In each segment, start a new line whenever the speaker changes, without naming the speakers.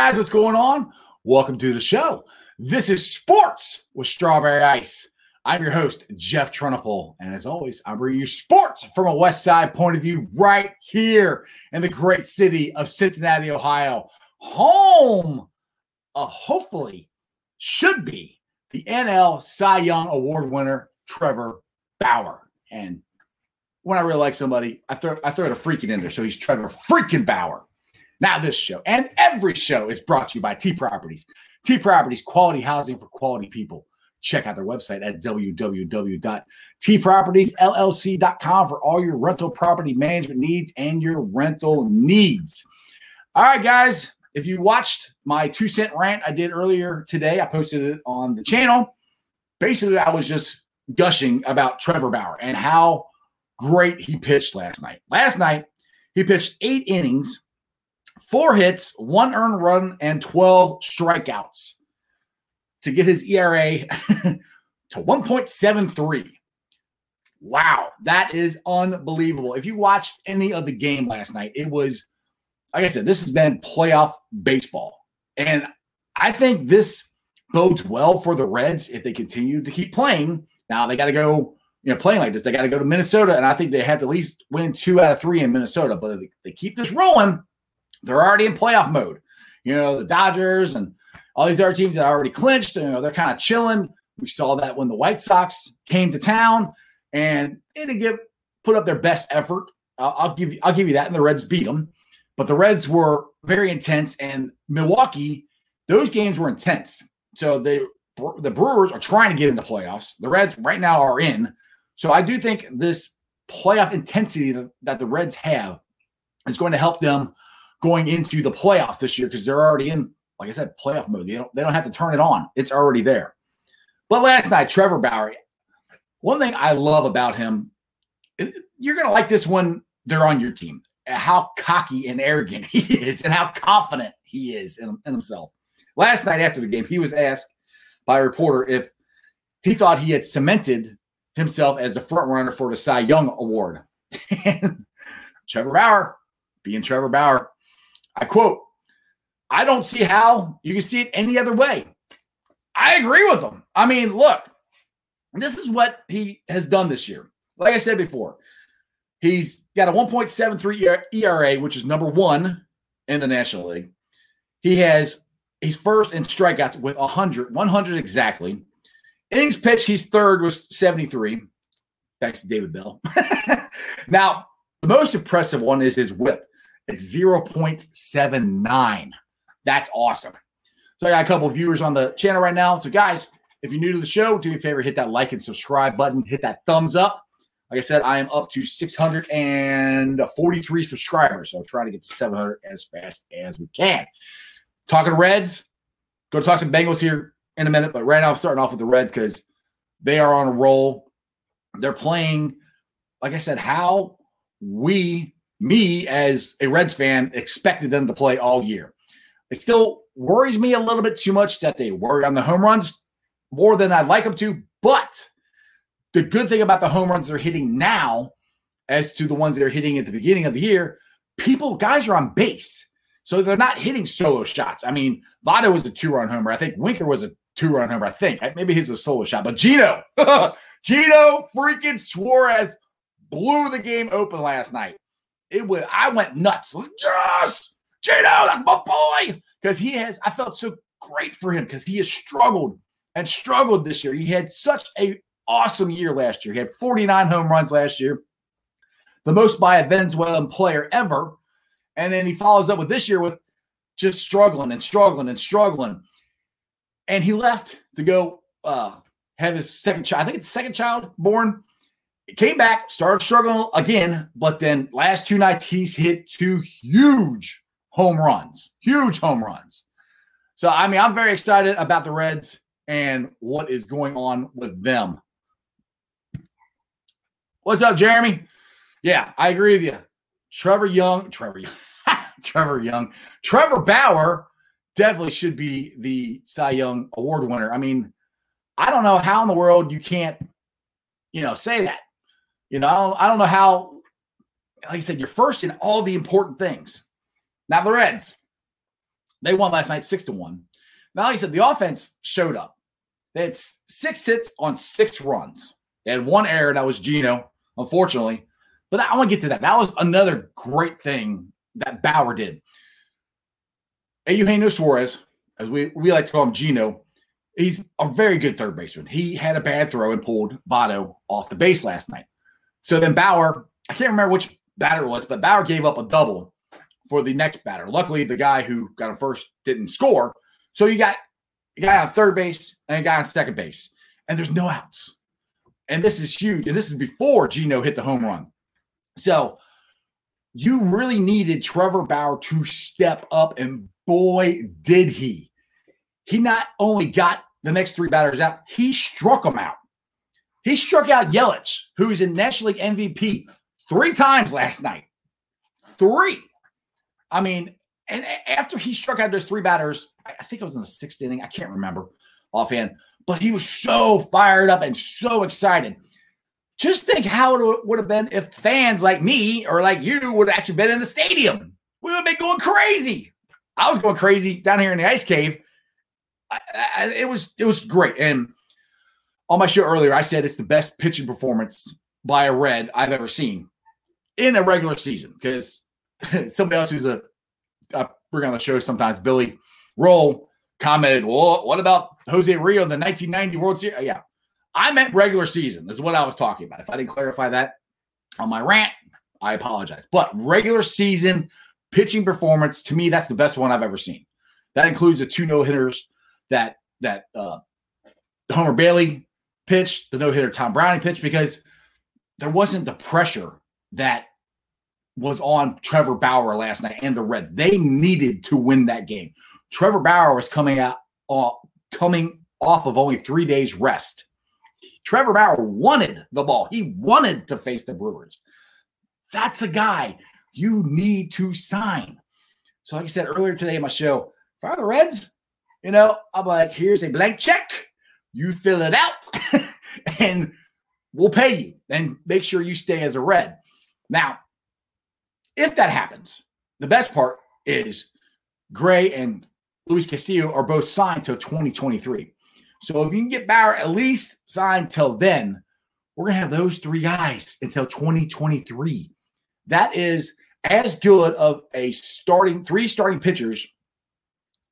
guys, what's going on? Welcome to the show. This is Sports with Strawberry Ice. I'm your host, Jeff Trunapole. And as always, I'm bringing you sports from a West Side point of view right here in the great city of Cincinnati, Ohio, home of hopefully should be the NL Cy Young Award winner, Trevor Bauer. And when I really like somebody, I throw I throw it a freaking in there. So he's Trevor freaking Bauer. Now, this show and every show is brought to you by T Properties. T Properties, quality housing for quality people. Check out their website at www.tpropertiesllc.com for all your rental property management needs and your rental needs. All right, guys, if you watched my two cent rant I did earlier today, I posted it on the channel. Basically, I was just gushing about Trevor Bauer and how great he pitched last night. Last night, he pitched eight innings four hits, one earned run, and 12 strikeouts to get his ERA to 1.73. Wow, that is unbelievable. If you watched any of the game last night, it was, like I said, this has been playoff baseball. And I think this bodes well for the Reds if they continue to keep playing. Now they got to go, you know, playing like this. They got to go to Minnesota, and I think they have to at least win two out of three in Minnesota. But if they keep this rolling, they're already in playoff mode. You know, the Dodgers and all these other teams that are already clinched, you know, they're kind of chilling. We saw that when the White Sox came to town and they didn't give put up their best effort. I'll, I'll give you I'll give you that, and the Reds beat them. But the Reds were very intense, and Milwaukee, those games were intense. So they the Brewers are trying to get into playoffs. The Reds right now are in. So I do think this playoff intensity that the Reds have is going to help them going into the playoffs this year because they're already in, like I said, playoff mode. They don't they don't have to turn it on. It's already there. But last night, Trevor Bauer, one thing I love about him, you're gonna like this when they're on your team. How cocky and arrogant he is, and how confident he is in, in himself. Last night after the game, he was asked by a reporter if he thought he had cemented himself as the front runner for the Cy Young Award. Trevor Bauer, being Trevor Bauer, I quote, I don't see how you can see it any other way. I agree with him. I mean, look, this is what he has done this year. Like I said before, he's got a 1.73 ERA, which is number one in the National League. He has he's first in strikeouts with 100, 100 exactly. Innings pitched, he's third with 73. Thanks to David Bell. now, the most impressive one is his whip. It's 0.79. That's awesome. So I got a couple viewers on the channel right now. So guys, if you're new to the show, do me a favor, hit that like and subscribe button, hit that thumbs up. Like I said, I am up to 643 subscribers. So I'm trying to get to 700 as fast as we can. Talking Reds, go talk to Bengals here in a minute. But right now I'm starting off with the Reds because they are on a roll. They're playing, like I said, how we me as a Reds fan expected them to play all year. It still worries me a little bit too much that they worry on the home runs more than I'd like them to. But the good thing about the home runs they're hitting now, as to the ones that are hitting at the beginning of the year, people, guys are on base. So they're not hitting solo shots. I mean, Votto was a two run homer. I think Winker was a two run homer. I think maybe he's a solo shot, but Geno, Geno freaking Suarez blew the game open last night it was I went nuts. Yes, Geno, that's my boy. Because he has, I felt so great for him because he has struggled and struggled this year. He had such a awesome year last year. He had 49 home runs last year, the most by a Venezuelan player ever. And then he follows up with this year with just struggling and struggling and struggling. And he left to go uh, have his second child. I think it's second child born came back, started struggling again, but then last two nights he's hit two huge home runs, huge home runs. So I mean, I'm very excited about the Reds and what is going on with them. What's up, Jeremy? Yeah, I agree with you. Trevor Young, Trevor Young, Trevor Young, Trevor Bauer definitely should be the Cy Young Award winner. I mean, I don't know how in the world you can't, you know, say that. You know, I don't, I don't know how, like I said, you're first in all the important things. Now, the Reds, They won last night six to one. Now, like I said, the offense showed up. They had six hits on six runs. They had one error that was Geno, unfortunately. But I want to get to that. That was another great thing that Bauer did. Eugenio Suarez, as we, we like to call him Geno, he's a very good third baseman. He had a bad throw and pulled Votto off the base last night. So then Bauer, I can't remember which batter it was, but Bauer gave up a double for the next batter. Luckily, the guy who got a first didn't score. So you got a guy on third base and a guy on second base, and there's no outs. And this is huge. And this is before Geno hit the home run. So you really needed Trevor Bauer to step up, and boy, did he. He not only got the next three batters out, he struck them out. He struck out Yelich, who's in National League MVP three times last night. Three. I mean, and after he struck out those three batters, I think it was in the sixth inning. I can't remember offhand, but he was so fired up and so excited. Just think how it would have been if fans like me or like you would have actually been in the stadium. We would have been going crazy. I was going crazy down here in the ice cave. I, I, it was it was great. And on my show earlier, I said it's the best pitching performance by a Red I've ever seen in a regular season because somebody else who's a I bring on the show sometimes, Billy Roll commented, Well, what about Jose Rijo in the 1990 World Series? Yeah, I meant regular season, is what I was talking about. If I didn't clarify that on my rant, I apologize. But regular season pitching performance, to me, that's the best one I've ever seen. That includes the two no hitters that that uh, Homer Bailey pitched, the no hitter Tom Browning pitched, because there wasn't the pressure that was on Trevor Bauer last night and the Reds. They needed to win that game. Trevor Bauer was coming out uh, coming off of only three days rest. Trevor Bauer wanted the ball. He wanted to face the Brewers. That's a guy you need to sign. So, like I said earlier today in my show, for the Reds, you know, I'm like, here's a blank check. You fill it out, and we'll pay you. And make sure you stay as a Red. Now, if that happens, the best part is Gray and Luis Castillo are both signed till 2023. So if you can get Bauer at least signed till then, we're going to have those three guys until 2023. That is as good of a starting three starting pitchers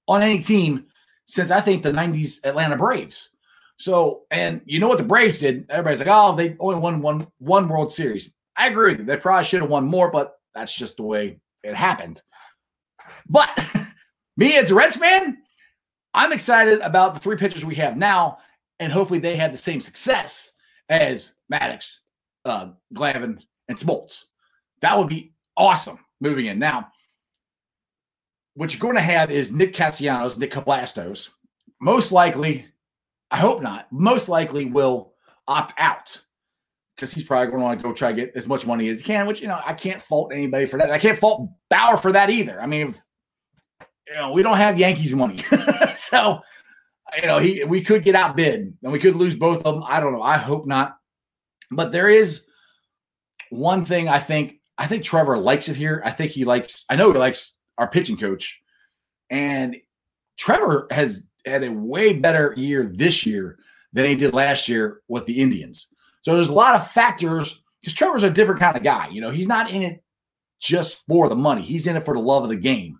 on any team since I think the 90s Atlanta Braves. So, and you know what the Braves did? Everybody's like, oh, they only won one one World Series. I agree with you. They probably should have won more, but that's just the way it happened. But me as a Reds fan, I'm excited about the three pitchers we have now, and hopefully they had the same success as Maddux, uh, Glavine, and Smoltz. That would be awesome moving in. Now, what you're going to have is Nick Castellanos, Nick Cablastos. Most likely, I hope not, most likely will opt out because he's probably going to want to go try to get as much money as he can, which, you know, I can't fault anybody for that. I can't fault Bauer for that either. I mean, you know, we don't have Yankees money. so, you know, he we could get outbid and we could lose both of them. I don't know. I hope not. But there is one thing I think I think Trevor likes it here. I think he likes I know he likes our pitching coach. And Trevor has had a way better year this year than he did last year with the Indians. So there's a lot of factors because Trevor's a different kind of guy. You know, he's not in it just for the money. He's in it for the love of the game.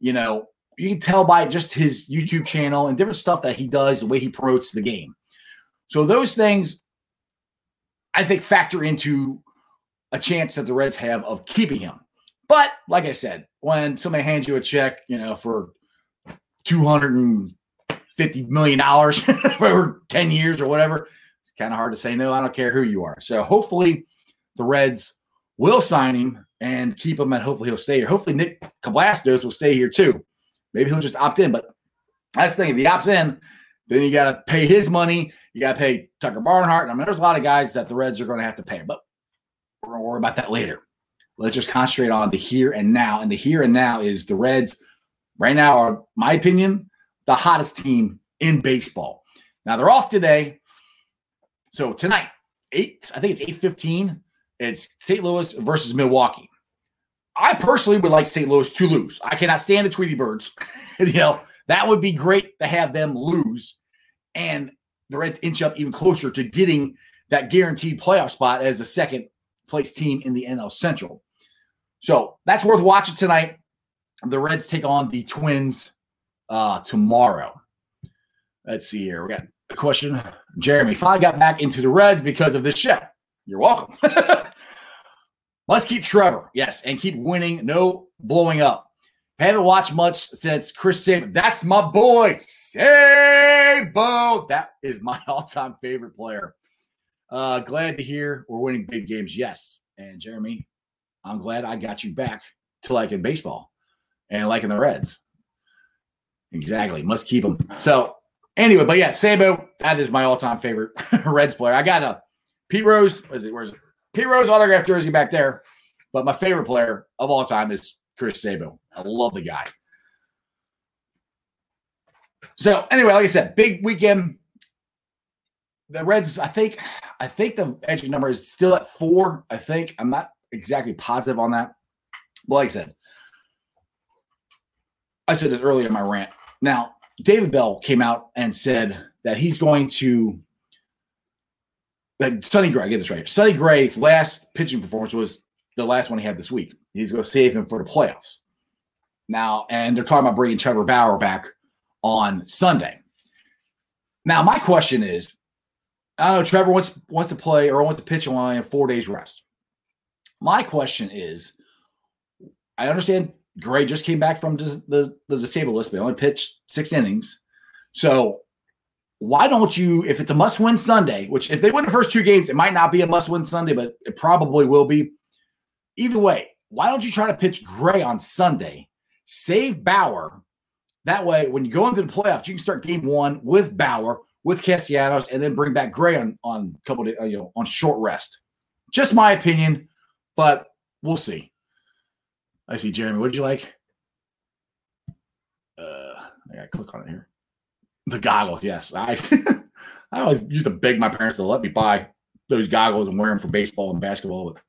You know, you can tell by just his YouTube channel and different stuff that he does, the way he promotes the game. So those things I think factor into a chance that the Reds have of keeping him. But like I said, when somebody hands you a check, you know, for two hundred and fifty million dollars over ten years or whatever, it's kind of hard to say no. I don't care who you are. So hopefully the Reds will sign him and keep him, and hopefully he'll stay here. Hopefully Nick Cablastos will stay here too. Maybe he'll just opt in. But that's the thing. If he opts in, then you got to pay his money. You got to pay Tucker Barnhart. I mean, there's a lot of guys that the Reds are going to have to pay, but we're going to worry about that later. Let's just concentrate on the here and now. And the here and now is the Reds right now are, my opinion, the hottest team in baseball. Now they're off today. So tonight, eight, I think it's 8:15. It's St. Louis versus Milwaukee. I personally would like St. Louis to lose. I cannot stand the Tweety Birds. you know, that would be great to have them lose and the Reds inch up even closer to getting that guaranteed playoff spot as the second place team in the NL Central. So that's worth watching tonight. The Reds take on the Twins uh, tomorrow. Let's see here. We got a question. Jeremy finally got back into the Reds because of this show. You're welcome. Let's keep Trevor. Yes, and keep winning. No blowing up. Haven't watched much since Chris Sabo. That's my boy, Sabo. That is my all-time favorite player. Uh, glad to hear we're winning big games. Yes. And Jeremy, I'm glad I got you back to liking baseball and liking the Reds. Exactly. Must keep them. So anyway, but yeah, Sabo, that is my all-time favorite Reds player. I got a Pete Rose. Is it? Where's it? Pete Rose autograph jersey back there. But my favorite player of all time is Chris Sabo. I love the guy. So anyway, like I said, big weekend. The Reds, I think, I think the entry number is still at four. I think I'm not exactly positive on that. But like I said, I said this earlier in my rant. Now, David Bell came out and said that he's going to that Sonny Gray, I get this right. Sonny Gray's last pitching performance was the last one he had this week. He's going to save him for the playoffs. Now, and they're talking about bringing Trevor Bauer back on Sunday. Now, my question is, I know Trevor wants wants to play or wants to pitch on four days rest. My question is, I understand Gray just came back from the, the, the disabled list, but only pitched six innings. So why don't you, if it's a must win Sunday, which if they win the first two games, it might not be a must win Sunday, but it probably will be. Either way, why don't you try to pitch Gray on Sunday? Save Bauer. That way, when you go into the playoffs, you can start game one with Bauer, with Castellanos, and then bring back Gray on, on couple of, uh, you know, on short rest. Just my opinion, but we'll see. I see Jeremy. What'd you like? Uh, I gotta click on it here. The goggles, yes. I I always used to beg my parents to let me buy those goggles and wear them for baseball and basketball, but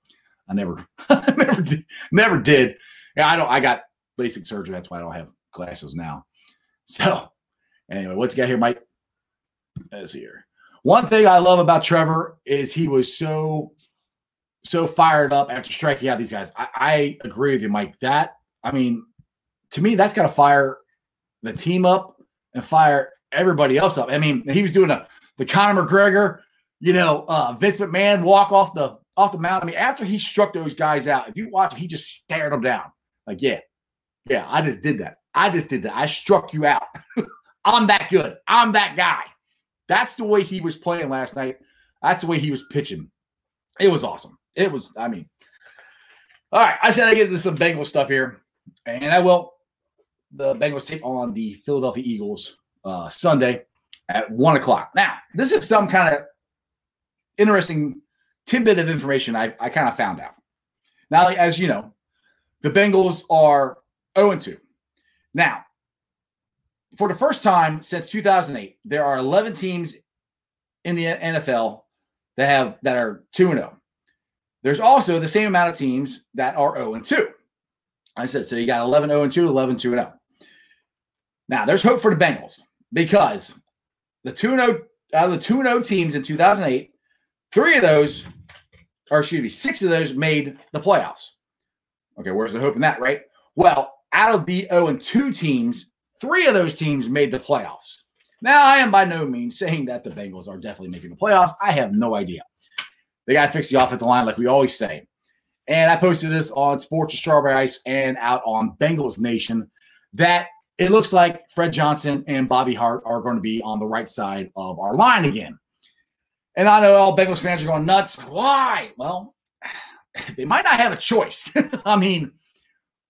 I never, never, did, never did. Yeah, I don't. I got LASIK surgery. That's why I don't have glasses now. So, anyway, what you got here, Mike? See here. One thing I love about Trevor is he was so, so fired up after striking out these guys. I, I agree with you, Mike. That I mean, to me, that's got to fire the team up and fire everybody else up. I mean, he was doing a the Conor McGregor, you know, uh, Vince McMahon walk off the off the mountain. I mean, after he struck those guys out, if you watch, he just stared them down. Like, yeah, yeah, I just did that. I just did that. I struck you out. I'm that good. I'm that guy. That's the way he was playing last night. That's the way he was pitching. It was awesome. It was, I mean, all right. I said I get into some Bengals stuff here, and I will. The Bengals take on the Philadelphia Eagles uh, Sunday at one o'clock. Now, this is some kind of interesting tidbit of information I, I kind of found out. Now, as you know, the Bengals are 0 2. Now, for the first time since 2008, there are 11 teams in the NFL that have that are 2 0. There's also the same amount of teams that are 0 and 2. I said, so you got 11 0 and 2, 11 2 and 0. Now, there's hope for the Bengals because the 2 0 out of the 2 0 teams in 2008, three of those, or excuse me, six of those made the playoffs. Okay, where's the hope in that, right? Well, out of the 0 and 2 teams, three of those teams made the playoffs. Now, I am by no means saying that the Bengals are definitely making the playoffs. I have no idea. They got to fix the offensive line, like we always say. And I posted this on Sports of Strawberry Ice and out on Bengals Nation that it looks like Fred Johnson and Bobby Hart are going to be on the right side of our line again. And I know all Bengals fans are going nuts. Why? Well, they might not have a choice. I mean,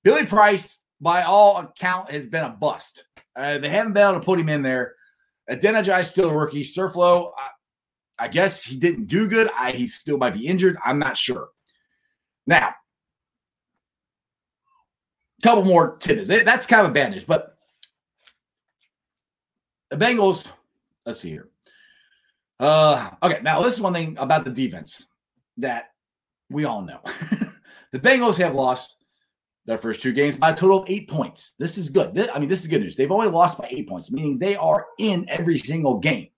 Billy Price, by all account, has been a bust. Uh, they haven't been able to put him in there. Adeniji is still a rookie. Su'a-Filo, I, guess he didn't do good. I, he still might be injured. I'm not sure. Now, a couple more tidbits. That's kind of a news, but the Bengals, let's see here. Uh, okay, now this is one thing about the defense that we all know. the Bengals have lost their first two games by a total of eight points. This is good. This, I mean, this is good news. They've only lost by eight points, meaning they are in every single game.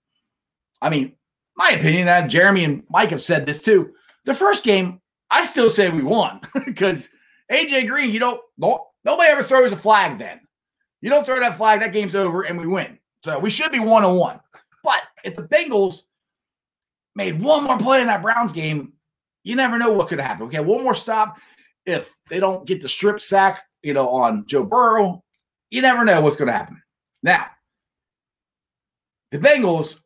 I mean, my opinion, and Jeremy and Mike have said this too. The first game, I still say we won because AJ Green, you don't, nobody ever throws a flag then. You don't throw that flag, that game's over, and we win. So we should be one on one. But if the Bengals made one more play in that Browns game, you never know what could happen. Okay, one more stop. If they don't get the strip sack, you know, on Joe Burrow, you never know what's going to happen. Now, the Bengals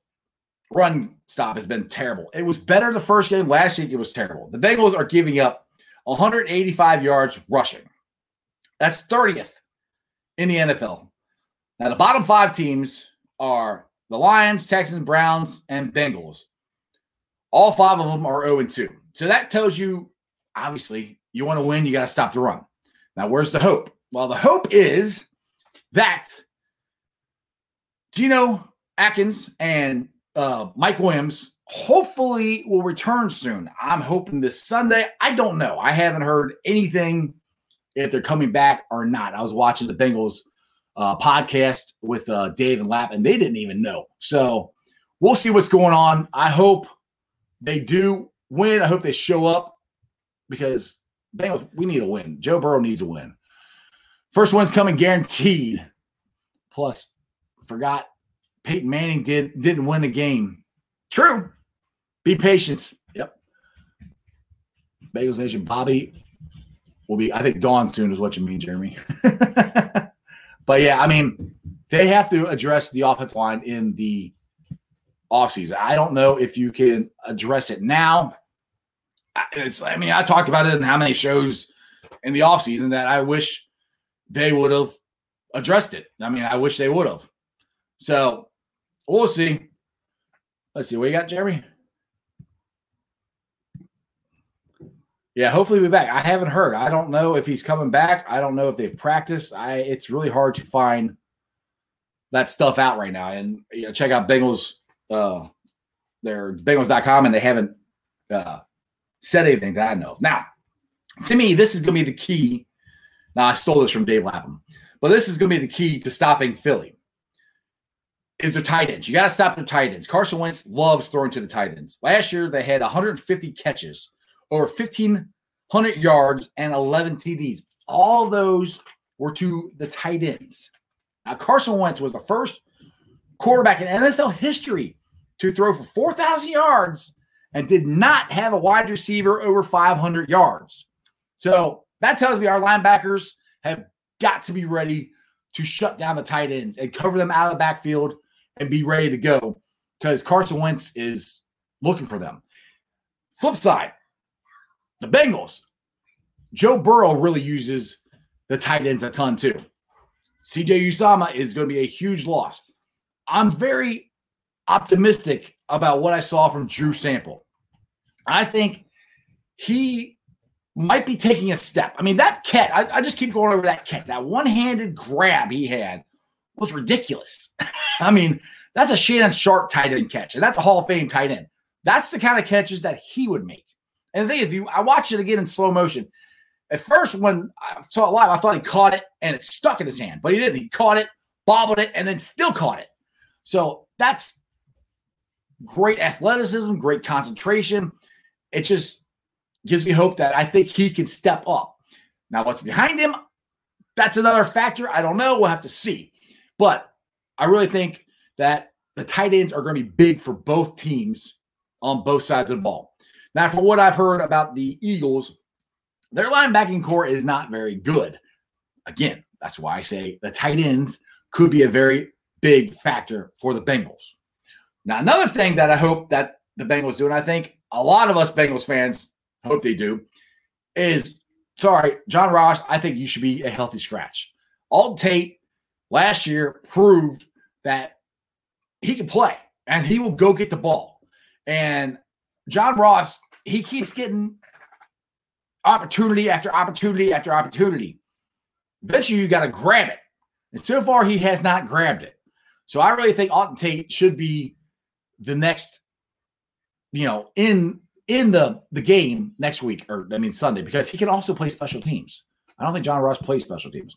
run stop has been terrible. It was better the first game. Last week, it was terrible. The Bengals are giving up 185 yards rushing. That's 30th in the NFL. Now, the bottom five teams are the Lions, Texans, Browns, and Bengals. All five of them are 0 2. So that tells you, obviously, you want to win, you got to stop the run. Now, where's the hope? Well, the hope is that Geno Atkins and uh, Mike Williams hopefully will return soon. I'm hoping this Sunday. I don't know. I haven't heard anything if they're coming back or not. I was watching the Bengals uh, podcast with uh, Dave and Lap, and they didn't even know. So we'll see what's going on. I hope they do win. I hope they show up because Bengals, we need a win. Joe Burrow needs a win. First one's coming guaranteed. Plus, forgot Peyton Manning did didn't win the game. True. Be patient. Yep. Bagels Nation, Bobby will be, I think, gone soon, is what you mean, Jeremy. but yeah, I mean, they have to address the offense line in the offseason. I don't know if you can address it now. It's, I mean, I talked about it in how many shows in the offseason that I wish they would have addressed it. I mean, I wish they would have. So we'll see. Let's see. What you got, Jeremy? Yeah, hopefully we'll be back. I haven't heard. I don't know if he's coming back. I don't know if they've practiced. I it's really hard to find that stuff out right now. And you know, check out Bengals uh their Bengals.com and they haven't uh said anything that I know of. Now, to me, this is gonna be the key. Now I stole this from Dave Lapham, but this is gonna be the key to stopping Philly. Is their tight ends. You got to stop their tight ends. Carson Wentz loves throwing to the tight ends. Last year, they had 150 catches over 1,500 yards and 11 TDs. All those were to the tight ends. Now, Carson Wentz was the first quarterback in NFL history to throw for 4,000 yards and did not have a wide receiver over 500 yards. So that tells me our linebackers have got to be ready to shut down the tight ends and cover them out of the backfield and be ready to go because Carson Wentz is looking for them. Flip side, the Bengals, Joe Burrow really uses the tight ends a ton too. CJ Uzomah is going to be a huge loss. I'm very optimistic about what I saw from Drew Sample. I think he might be taking a step. I mean, that catch, I, I just keep going over that catch. That one handed grab he had was ridiculous. I mean, that's a Shannon Sharpe tight end catch, and that's a Hall of Fame tight end. That's the kind of catches that he would make. And the thing is, you, I watched it again in slow motion. At first, when I saw it live, I thought he caught it and it stuck in his hand, but he didn't. He caught it, bobbled it, and then still caught it. So that's great athleticism, great concentration. It just gives me hope that I think he can step up. Now, what's behind him? That's another factor. I don't know. We'll have to see. But I really think that the tight ends are going to be big for both teams on both sides of the ball. Now, from what I've heard about the Eagles, their linebacking core is not very good. Again, that's why I say the tight ends could be a very big factor for the Bengals. Now, another thing that I hope that the Bengals do, and I think a lot of us Bengals fans hope they do, is sorry, John Ross, I think you should be a healthy scratch. Auden Tate last year proved that he can play and he will go get the ball. And John Ross, he keeps getting opportunity after opportunity after opportunity. Eventually, you got to grab it. And so far, he has not grabbed it. So I really think Auden Tate should be the next, you know, in in the the game next week or I mean Sunday because he can also play special teams. I don't think John Ross plays special teams.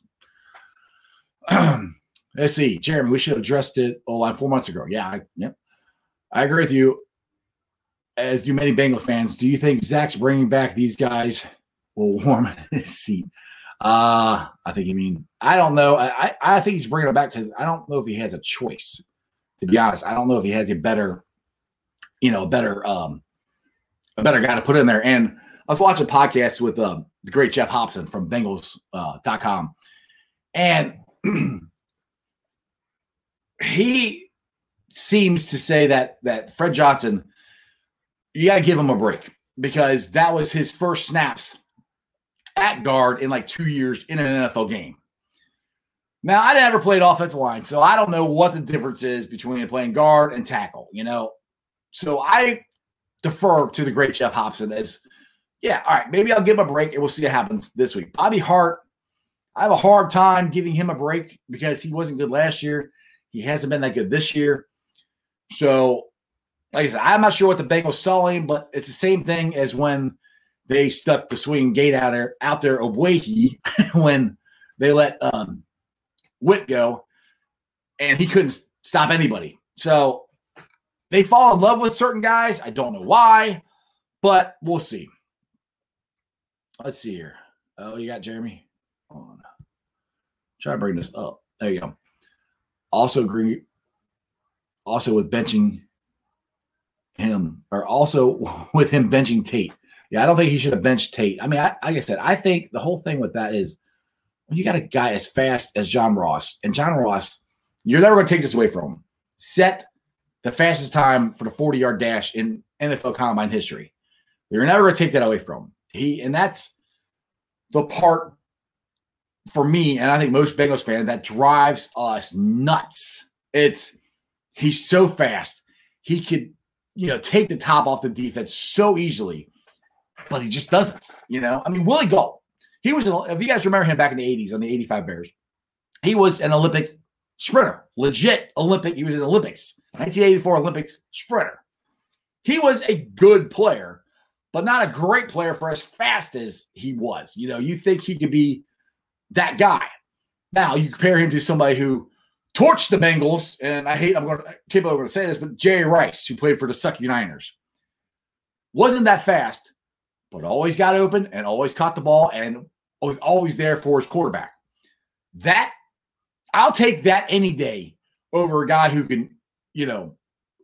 Let's see, Jeremy. We should have addressed it like four months ago. Yeah, I, yep. I agree with you. As do many Bengal fans. Do you think Zac's bringing back these guys will warm his seat? Uh, I think you mean I don't know. I I think he's bringing it back because I don't know if he has a choice. To be honest, I don't know if he has a better, you know, a better um, a better guy to put in there. And I was watching a podcast with uh, the great Geoff Hobson from Bengals.com, uh, and he seems to say that that Fred Johnson, you got to give him a break because that was his first snaps at guard in like two years in an NFL game. Now, I never played offensive line, so I don't know what the difference is between playing guard and tackle, you know. So I defer to the great Geoff Hobson as, yeah, all right, maybe I'll give him a break and we'll see what happens this week. Bobby Hart, I have a hard time giving him a break because he wasn't good last year. He hasn't been that good this year. So, like I said, I'm not sure what the Bengals saw him, but it's the same thing as when they stuck the swing gate out there out there Ogbuehi when they let um, Witt go, and he couldn't stop anybody. So they fall in love with certain guys. I don't know why, but we'll see. Let's see here. Oh, you got Jeremy. Try to bring this up. There you go. Also agree. Also with benching him, or also with him benching Tate. Yeah, I don't think he should have benched Tate. I mean, I, like I said, I think the whole thing with that is when you got a guy as fast as John Ross, and John Ross, you're never going to take this away from him. Set the fastest time for the 40 yard dash in NFL combine history. You're never going to take that away from him. He, and that's the part for me, and I think most Bengals fan, that drives us nuts. It's he's so fast. He could, you know, take the top off the defense so easily but he just doesn't. You know, I mean, Willie Gault, he was, if you guys remember him back in the 80s on the 85 Bears, he was an Olympic sprinter, legit Olympic. He was in Olympics, 1984 Olympics sprinter. He was a good player, but not a great player for as fast as he was. You know, you think he could be that guy. Now you compare him to somebody who torched the Bengals, and I hate I'm going to keep over to say this, but Jerry Rice, who played for the Sucky Niners, wasn't that fast, but always got open and always caught the ball and was always there for his quarterback. That I'll take that any day over a guy who can, you know,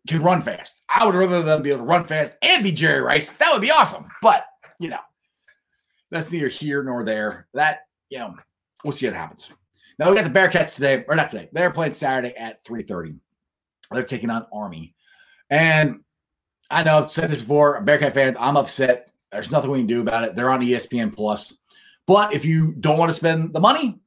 can run fast. I would rather than be able to run fast and be Jerry Rice. That would be awesome. But you know, that's neither here nor there. That you know, we'll see what happens. Now we got the Bearcats today, or not today. They're playing Saturday at 3:30. They're taking on Army. And I know I've said this before, Bearcat fans, I'm upset there's nothing we can do about it. They're on ESPN Plus. But if you don't want to spend the money,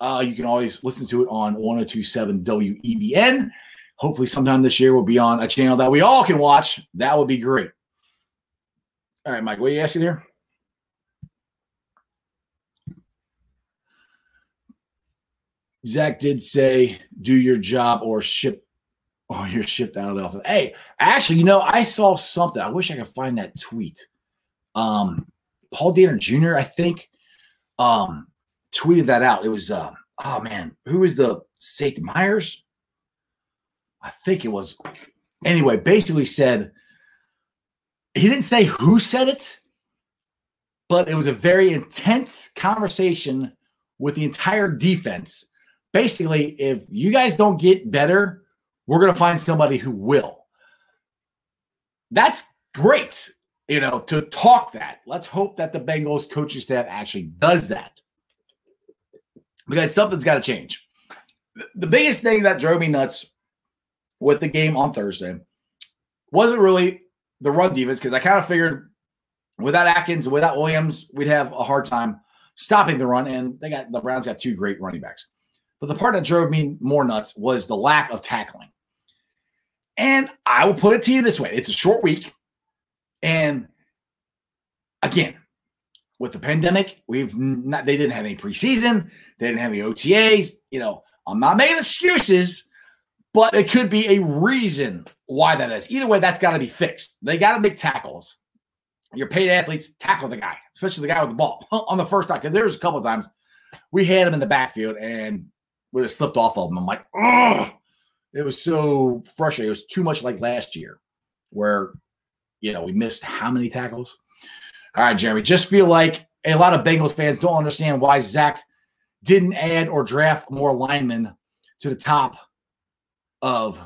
uh, you can always listen to it on 1027 WEBN. Hopefully, sometime this year we'll be on a channel that we all can watch. That would be great. All right, Mike, what are you asking here? Zac did say, do your job or ship or you're shipped out of the office. Hey, actually, you know, I saw something. I wish I could find that tweet um, Paul Dehner Jr., I think, um, tweeted that out. It was, uh, oh man, who was the safety? Myers? I think it was. Anyway, basically said, he didn't say who said it, but it was a very intense conversation with the entire defense. Basically, if you guys don't get better, we're going to find somebody who will. That's great you know, to talk that. Let's hope that the Bengals coaching staff actually does that because something's got to change. The biggest thing that drove me nuts with the game on Thursday wasn't really the run defense because I kind of figured without Atkins, without Williams, we'd have a hard time stopping the run. And they got the Browns got two great running backs. But the part that drove me more nuts was the lack of tackling. And I will put it to you this way: it's a short week. And again, with the pandemic, we've not, they didn't have any preseason, they didn't have any OTAs. You know, I'm not making excuses, but it could be a reason why that is. Either way, that's got to be fixed. They got to make tackles. your paid athletes tackle the guy, especially the guy with the ball on the first time. Because there was a couple times we had him in the backfield and we just slipped off of him. I'm like, oh, it was so frustrating. It was too much like last year, where you know we missed how many tackles. All right, Jeremy, just feel like a lot of Bengals fans don't understand why Zac didn't add or draft more linemen to the top of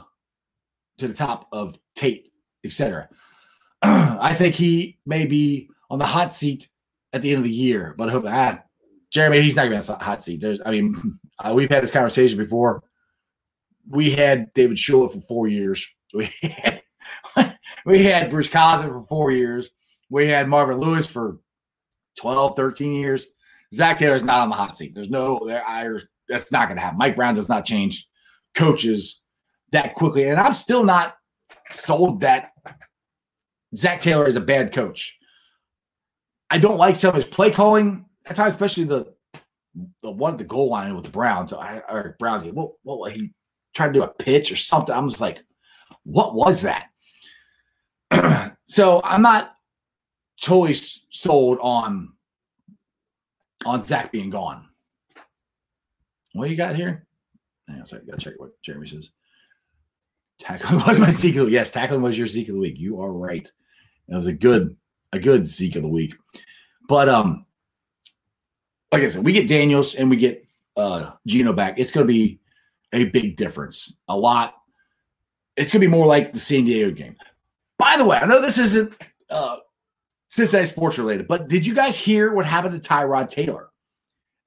to the top of Tate, etc. I think he may be on the hot seat at the end of the year, but I hope ah, Jeremy, he's not going to be on the hot seat. There's, I mean, uh, we've had this conversation before. We had David Shula for four years. We had, we had Bruce Coslet for four years. We had Marvin Lewis for 12, 13 years. Zac Taylor's not on the hot seat. There's no, there, I, that's not going to happen. Mike Brown does not change coaches that quickly. And I'm still not sold that Zac Taylor is a bad coach. I don't like some of his play calling at times, especially the the one the goal line with the Browns. I or Browns game. What what he tried to do a pitch or something. I'm just like, what was that? so I'm not totally sold on on Zac being gone. What you got here? Hang on, gotta check what Jeremy says. Tackling was my Zeke of. Yes, tackling was your Zeke of the week. You are right. It was a good, a good Zeke of the week. But um, like I said, we get Daniels and we get uh Geno back. It's gonna be a big difference. A lot. It's gonna be more like the San Diego game. By the way, I know this isn't uh Cincinnati sports related, but did you guys hear what happened to Tyrod Taylor?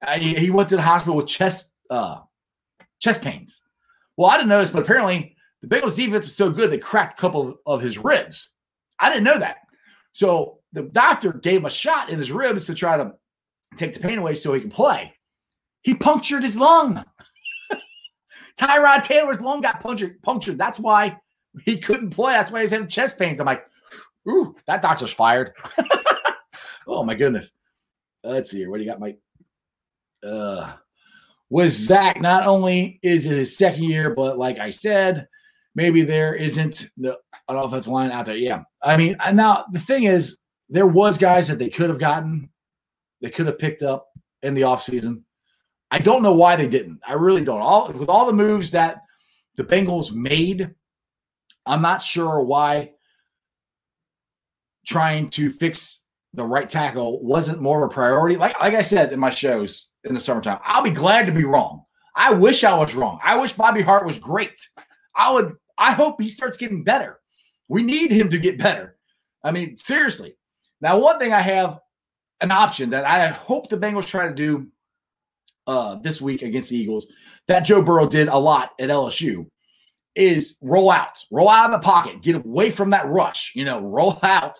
Uh, he, he, went to the hospital with chest uh chest pains. Well, I didn't know this, but apparently the Bengals defense was so good they cracked a couple of his ribs. I didn't know that. So the doctor gave him a shot in his ribs to try to take the pain away so he can play. He punctured his lung. Tyrod Taylor's lung got punctured, punctured. That's why he couldn't play. That's why he's having chest pains. I'm like, ooh, that doctor's fired. oh my goodness. Let's see here. What do you got, Mike? Uh with Zac, not only is it his second year, but like I said, maybe there isn't the, an offensive line out there. Yeah. I mean, now the thing is, there was guys that they could have gotten, they could have picked up in the offseason. I don't know why they didn't. I really don't. All with all the moves that the Bengals made, I'm not sure why trying to fix the right tackle wasn't more of a priority. Like like I said in my shows in the summertime, I'll be glad to be wrong. I wish I was wrong. I wish Bobby Hart was great. I would I hope he starts getting better. We need him to get better. I mean, seriously. Now, one thing I have an option that I hope the Bengals try to do uh, this week against the Eagles that Joe Burrow did a lot at LSU is roll out, roll out of the pocket, get away from that rush, you know, roll out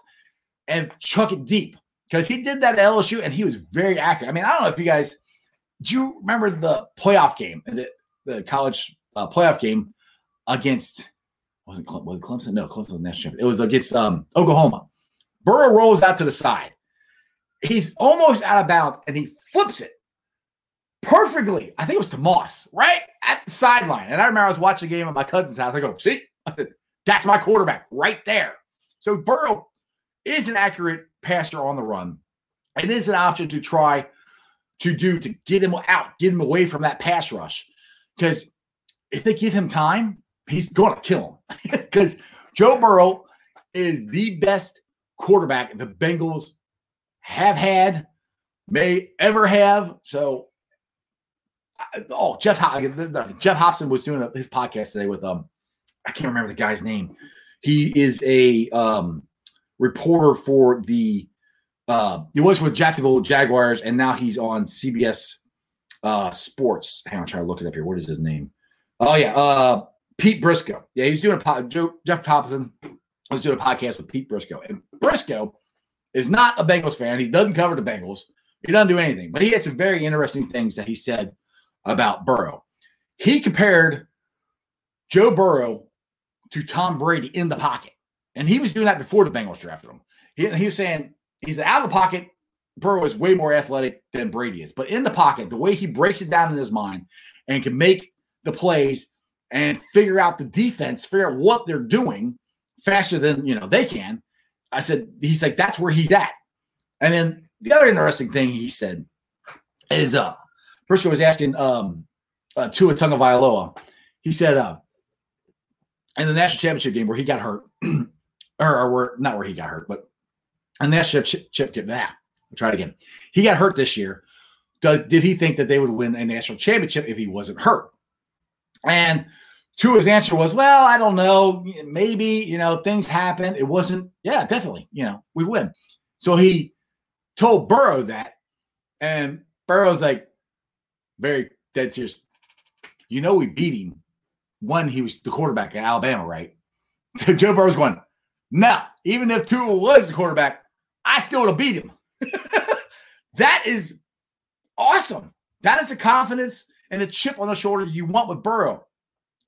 and chuck it deep because he did that at LSU and he was very accurate. I mean, I don't know if you guys do you remember the playoff game, the, the college uh, playoff game against wasn't Cle- was Clemson? No, Clemson was national champion. It was against um, Oklahoma. Burrow rolls out to the side. He's almost out of bounds and he flips it perfectly. I think it was to Moss, right at the sideline. And I remember I was watching the game at my cousin's house. I go, see, that's my quarterback right there. So Burrow is an accurate passer on the run. It is an option to try to do to get him out, get him away from that pass rush. Because if they give him time, he's going to kill him because Joe Burrow is the best quarterback the Bengals have had, may ever have. So, oh, Jeff Geoff Hobson was doing his podcast today with um, I can't remember the guy's name. He is a um reporter for the uh he was with Jacksonville Jaguars and now he's on CBS uh Sports. Hang on, I'm trying to look it up here. What is his name? Oh yeah, uh Pete Prisco. Yeah, he's doing a pod. Jeff Thompson was doing a podcast with Pete Prisco, and Prisco is not a Bengals fan. He doesn't cover the Bengals. He doesn't do anything, but he had some very interesting things that he said about Burrow. He compared Joe Burrow to Tom Brady in the pocket, and he was doing that before the Bengals drafted him. He, he was saying he's out of the pocket. Burrow is way more athletic than Brady is, but in the pocket, the way he breaks it down in his mind and can make the plays and figure out the defense, figure out what they're doing faster than you know they can. I said, he's like, that's where he's at. And then the other interesting thing he said is uh Briscoe was asking um uh, Tua Tagovailoa. He said uh in the national championship game where he got hurt, or, or where not where he got hurt, but a national championship game. That I'll try it again. He got hurt this year. Does, did he think that they would win a national championship if he wasn't hurt? And Tua's answer was, "Well, I don't know. Maybe you know things happen. It wasn't. Yeah, definitely. You know, we win." So he told Burrow that, and Burrow's like, very dead serious. You know, we beat him when he was the quarterback at Alabama, right? So Joe Burrow's going, no, even if Tua was the quarterback, I still would have beat him. that is awesome. That is the confidence and the chip on the shoulder you want with Burrow.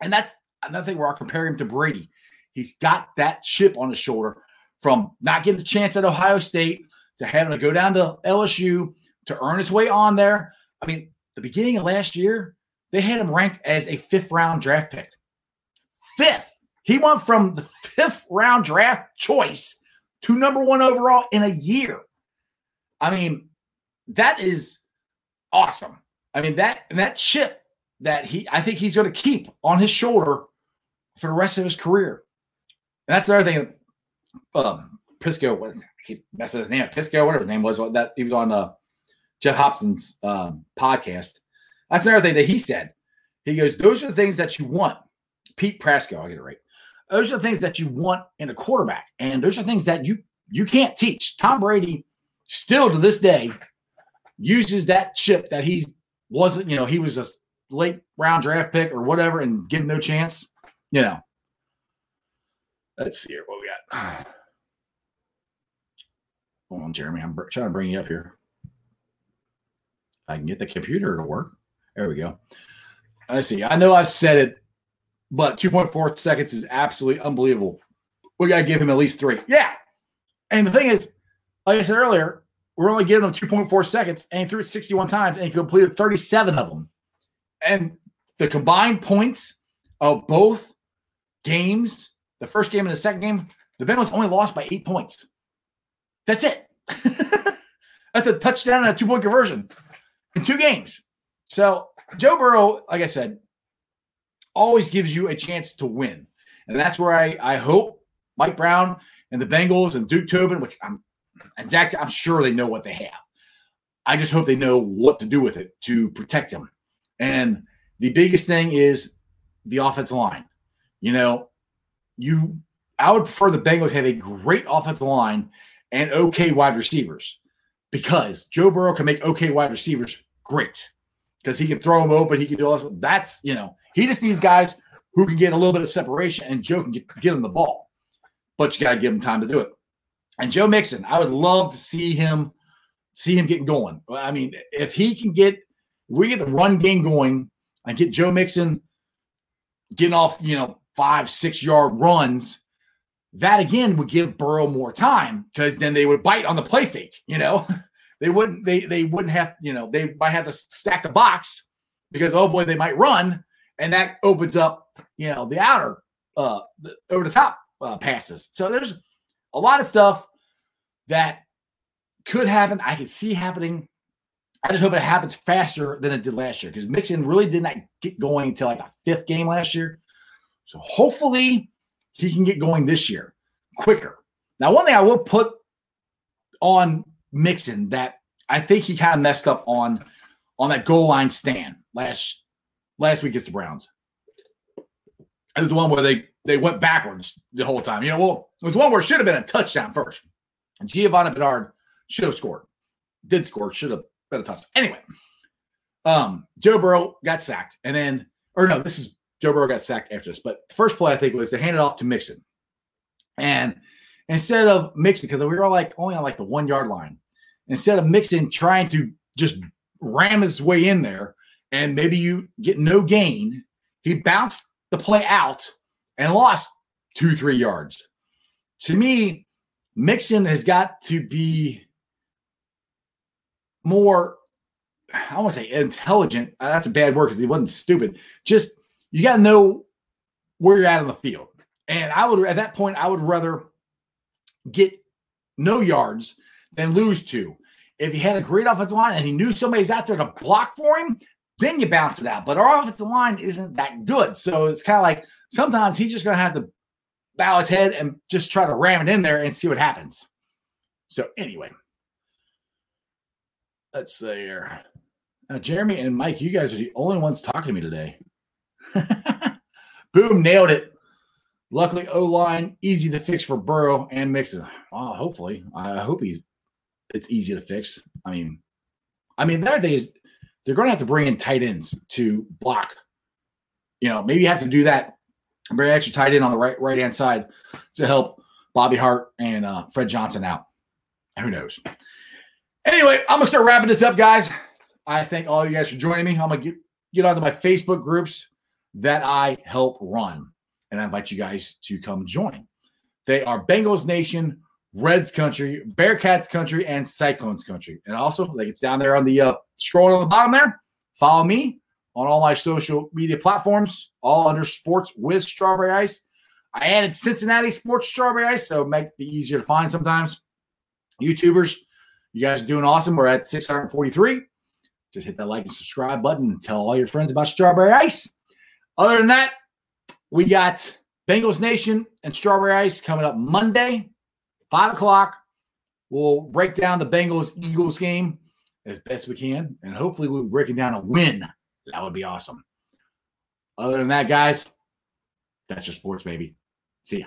And that's another thing where I compare him to Brady. He's got that chip on his shoulder from not getting a chance at Ohio State to having to go down to LSU to earn his way on there. I mean, the beginning of last year, they had him ranked as a fifth round draft pick. Fifth. He went from the fifth round draft choice to number one overall in a year. I mean, that is awesome. I mean, that and that chip that he I think he's going to keep on his shoulder for the rest of his career. And that's the other thing. Um, Pisco, what, I keep messing his name, Pisco, whatever his name was, that he was on uh, Geoff Hobson's um, podcast. That's another thing that he said. He goes, Those are the things that you want. Pete Prasco, I'll get it right. Those are the things that you want in a quarterback. And those are things that you you can't teach. Tom Brady still to this day uses that chip that he wasn't, you know, he was a late round draft pick or whatever and give him no chance. You know. Let's see here what we got. Hold on, Jeremy. I'm trying to bring you up here. I can get the computer to work. There we go. I see. I know I've said it, but 2.4 seconds is absolutely unbelievable. We got to give him at least three. Yeah. And the thing is, like I said earlier, we're only giving him 2.4 seconds, and he threw it 61 times, and he completed 37 of them. And the combined points of both games, the first game and the second game, the Bengals only lost by eight points. That's it. That's a touchdown and a two point conversion in two games. So Joe Burrow, like I said, always gives you a chance to win. And that's where I, I hope Mike Brown and the Bengals and Duke Tobin, which I'm and Zac, I'm sure they know what they have. I just hope they know what to do with it to protect him. And the biggest thing is the offensive line. You know, you I would prefer the Bengals have a great offensive line and okay wide receivers because Joe Burrow can make okay wide receivers great because he can throw them open. He can do all this. That's, you know, he just needs guys who can get a little bit of separation and Joe can get, get him the ball. But you got to give him time to do it. And Joe Mixon, I would love to see him see him getting going. I mean, if he can get if we get the run game going and get Joe Mixon getting off, you know, five, six yard runs, that again would give Burrow more time because then they would bite on the play fake, you know. they wouldn't they they wouldn't have you know they might have to stack the box because oh boy they might run. And that opens up you know the outer uh the, over the top uh, passes. So there's a lot of stuff that could happen. I can see happening i just hope it happens faster than it did last year because mixon really did not get going until like a fifth game last year so hopefully he can get going this year quicker now one thing i will put on Mixon that I think he kind of messed up on on that goal line stand last last week against the Browns. It was the one where they they went backwards the whole time. You know, well, it was one where it should have been a touchdown first. Giovani Bernard should have scored. Did score, should have a. Anyway, um, Joe Burrow got sacked. And then, or no, this is Joe Burrow got sacked after this. But the first play, I think, was to hand it off to Mixon. And instead of Mixon, because we were like only on like the one yard line, instead of Mixon trying to just ram his way in there and maybe you get no gain, he bounced the play out and lost two, three yards. To me, Mixon has got to be more, I want to say intelligent. Uh, that's a bad word because he wasn't stupid. Just you got to know where you're at on the field. And I would, at that point, I would rather get no yards than lose two. If he had a great offensive line and he knew somebody's out there to block for him, then you bounce it out. But our offensive line isn't that good. So it's kind of like sometimes he's just going to have to bow his head and just try to ram it in there and see what happens. So, anyway, let's see here. Now, Jeremy and Mike, you guys are the only ones talking to me today. Boom, nailed it. Luckily, O line easy to fix for Burrow and Mixon. Well, hopefully, I hope he's it's easy to fix. I mean, I mean, the other thing is they're going to have to bring in tight ends to block. You know, maybe you have to do that. Bring extra tight end on the right right hand side to help Bobby Hart and uh, Fred Johnson out. Who knows? Anyway, I'm gonna start wrapping this up, guys. I thank all you guys for joining me. I'm gonna get get onto my Facebook groups that I help run, and I invite you guys to come join. They are Bengals Nation, Reds Country, Bearcats Country, and Cyclones Country. And also, like it's down there on the uh, scrolling on the bottom there. Follow me on all my social media platforms, all under Sports with Strawberry Ice. I added Cincinnati Sports Strawberry Ice, so it might be easier to find sometimes. YouTubers, you guys are doing awesome. We're at 643. Just hit that like and subscribe button and tell all your friends about Strawberry Ice. Other than that, we got Bengals Nation and Strawberry Ice coming up Monday, five o'clock. We'll break down the Bengals Eagles game as best we can, and hopefully we'll be breaking down a win. That would be awesome. Other than that, guys, that's your sports, baby. See ya.